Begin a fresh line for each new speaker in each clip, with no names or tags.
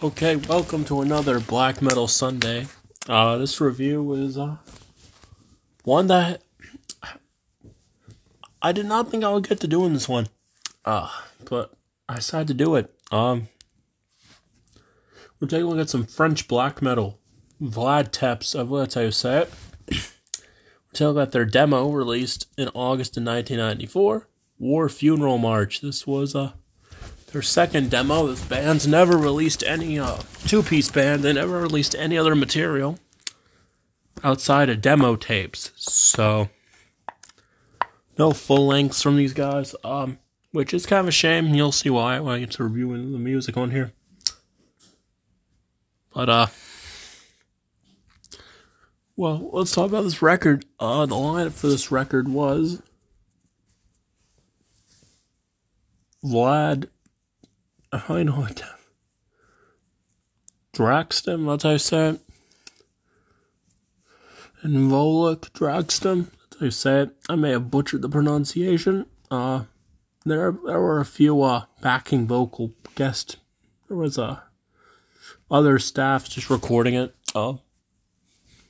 Okay, welcome to another Black Metal Sunday. Uh, this review is uh, one that I did not think I would get to doing this one, uh, but I decided to do it. Um, we're taking a look at some French black metal. Vlad Tepes, I will how you say it. we're taking a look at their demo released in August of 1994, War Funeral March. This was a uh, their second demo. This band's never released any uh, two-piece band. They never released any other material outside of demo tapes. So no full lengths from these guys. Um, which is kind of a shame. You'll see why when I get to reviewing the music on here. But uh, well, let's talk about this record. Uh, the lineup for this record was Vlad I know it. Dragstem, that's how you say it. And Volok Dragstem, that's how you say it. I may have butchered the pronunciation. Uh, there, there were a few uh, backing vocal guests. There was uh, other staff just recording it. Uh,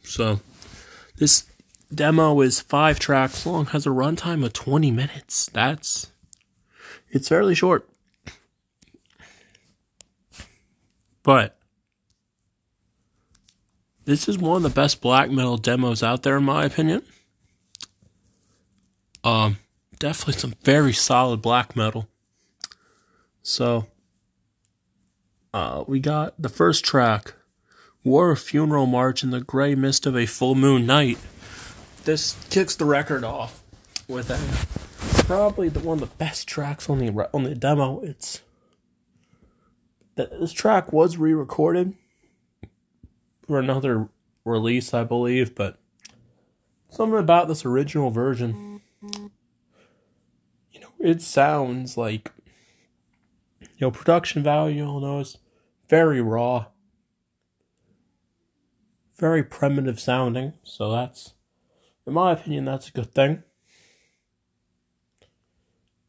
so this demo is five tracks long, has a runtime of 20 minutes. That's it's fairly short. But this is one of the best black metal demos out there, in my opinion. Um, definitely some very solid black metal. So, uh, we got the first track, War Funeral March in the Gray Mist of a Full Moon Night. This kicks the record off with a probably the one of the best tracks on the on the demo. It's this track was re-recorded for another release, I believe, but something about this original version, you know, it sounds like, you know, production value. You'll notice very raw, very primitive sounding. So that's, in my opinion, that's a good thing.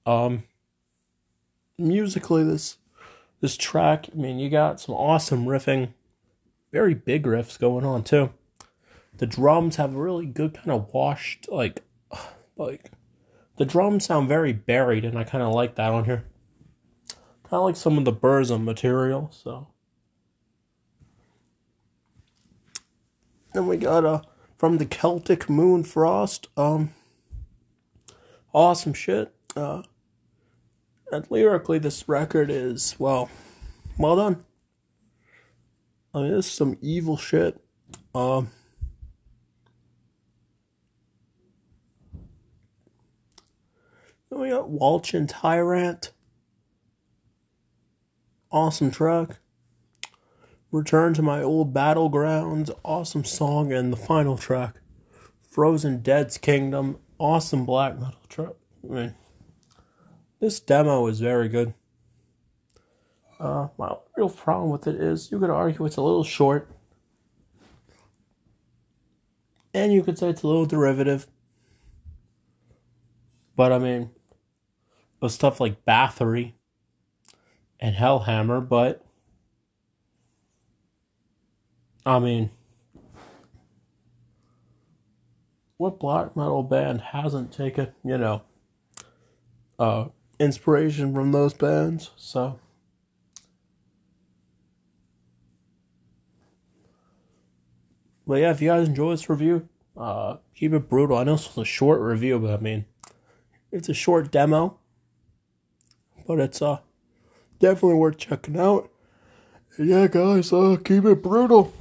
Um, musically, this this track, I mean, you got some awesome riffing, very big riffs going on too. The drums have a really good kind of washed, like, like, the drums sound very buried, and I kind of like that on here. Kind of like some of the Burzum material, so. Then we got uh, from the Celtic Moon Frost, um, awesome shit. Uh, and lyrically, this record is, well, well done. I mean, this is some evil shit. Um, then we got Walachian Tyrant. Awesome track. Return to My Old Battlegrounds. Awesome song. And the final track, Frozen Dead's Kingdom. Awesome black metal track. I mean, this demo is very good. Uh, my real problem with it is you could argue it's a little short. And you could say it's a little derivative. But I mean, with stuff like Bathory and Hellhammer, but I mean, what black metal band hasn't taken, you know, uh, inspiration from those bands. So, but yeah, if you guys enjoy this review, uh, keep it brutal. I know it's a short review, but I mean, it's a short demo, but it's uh definitely worth checking out. Yeah, guys, uh, keep it brutal.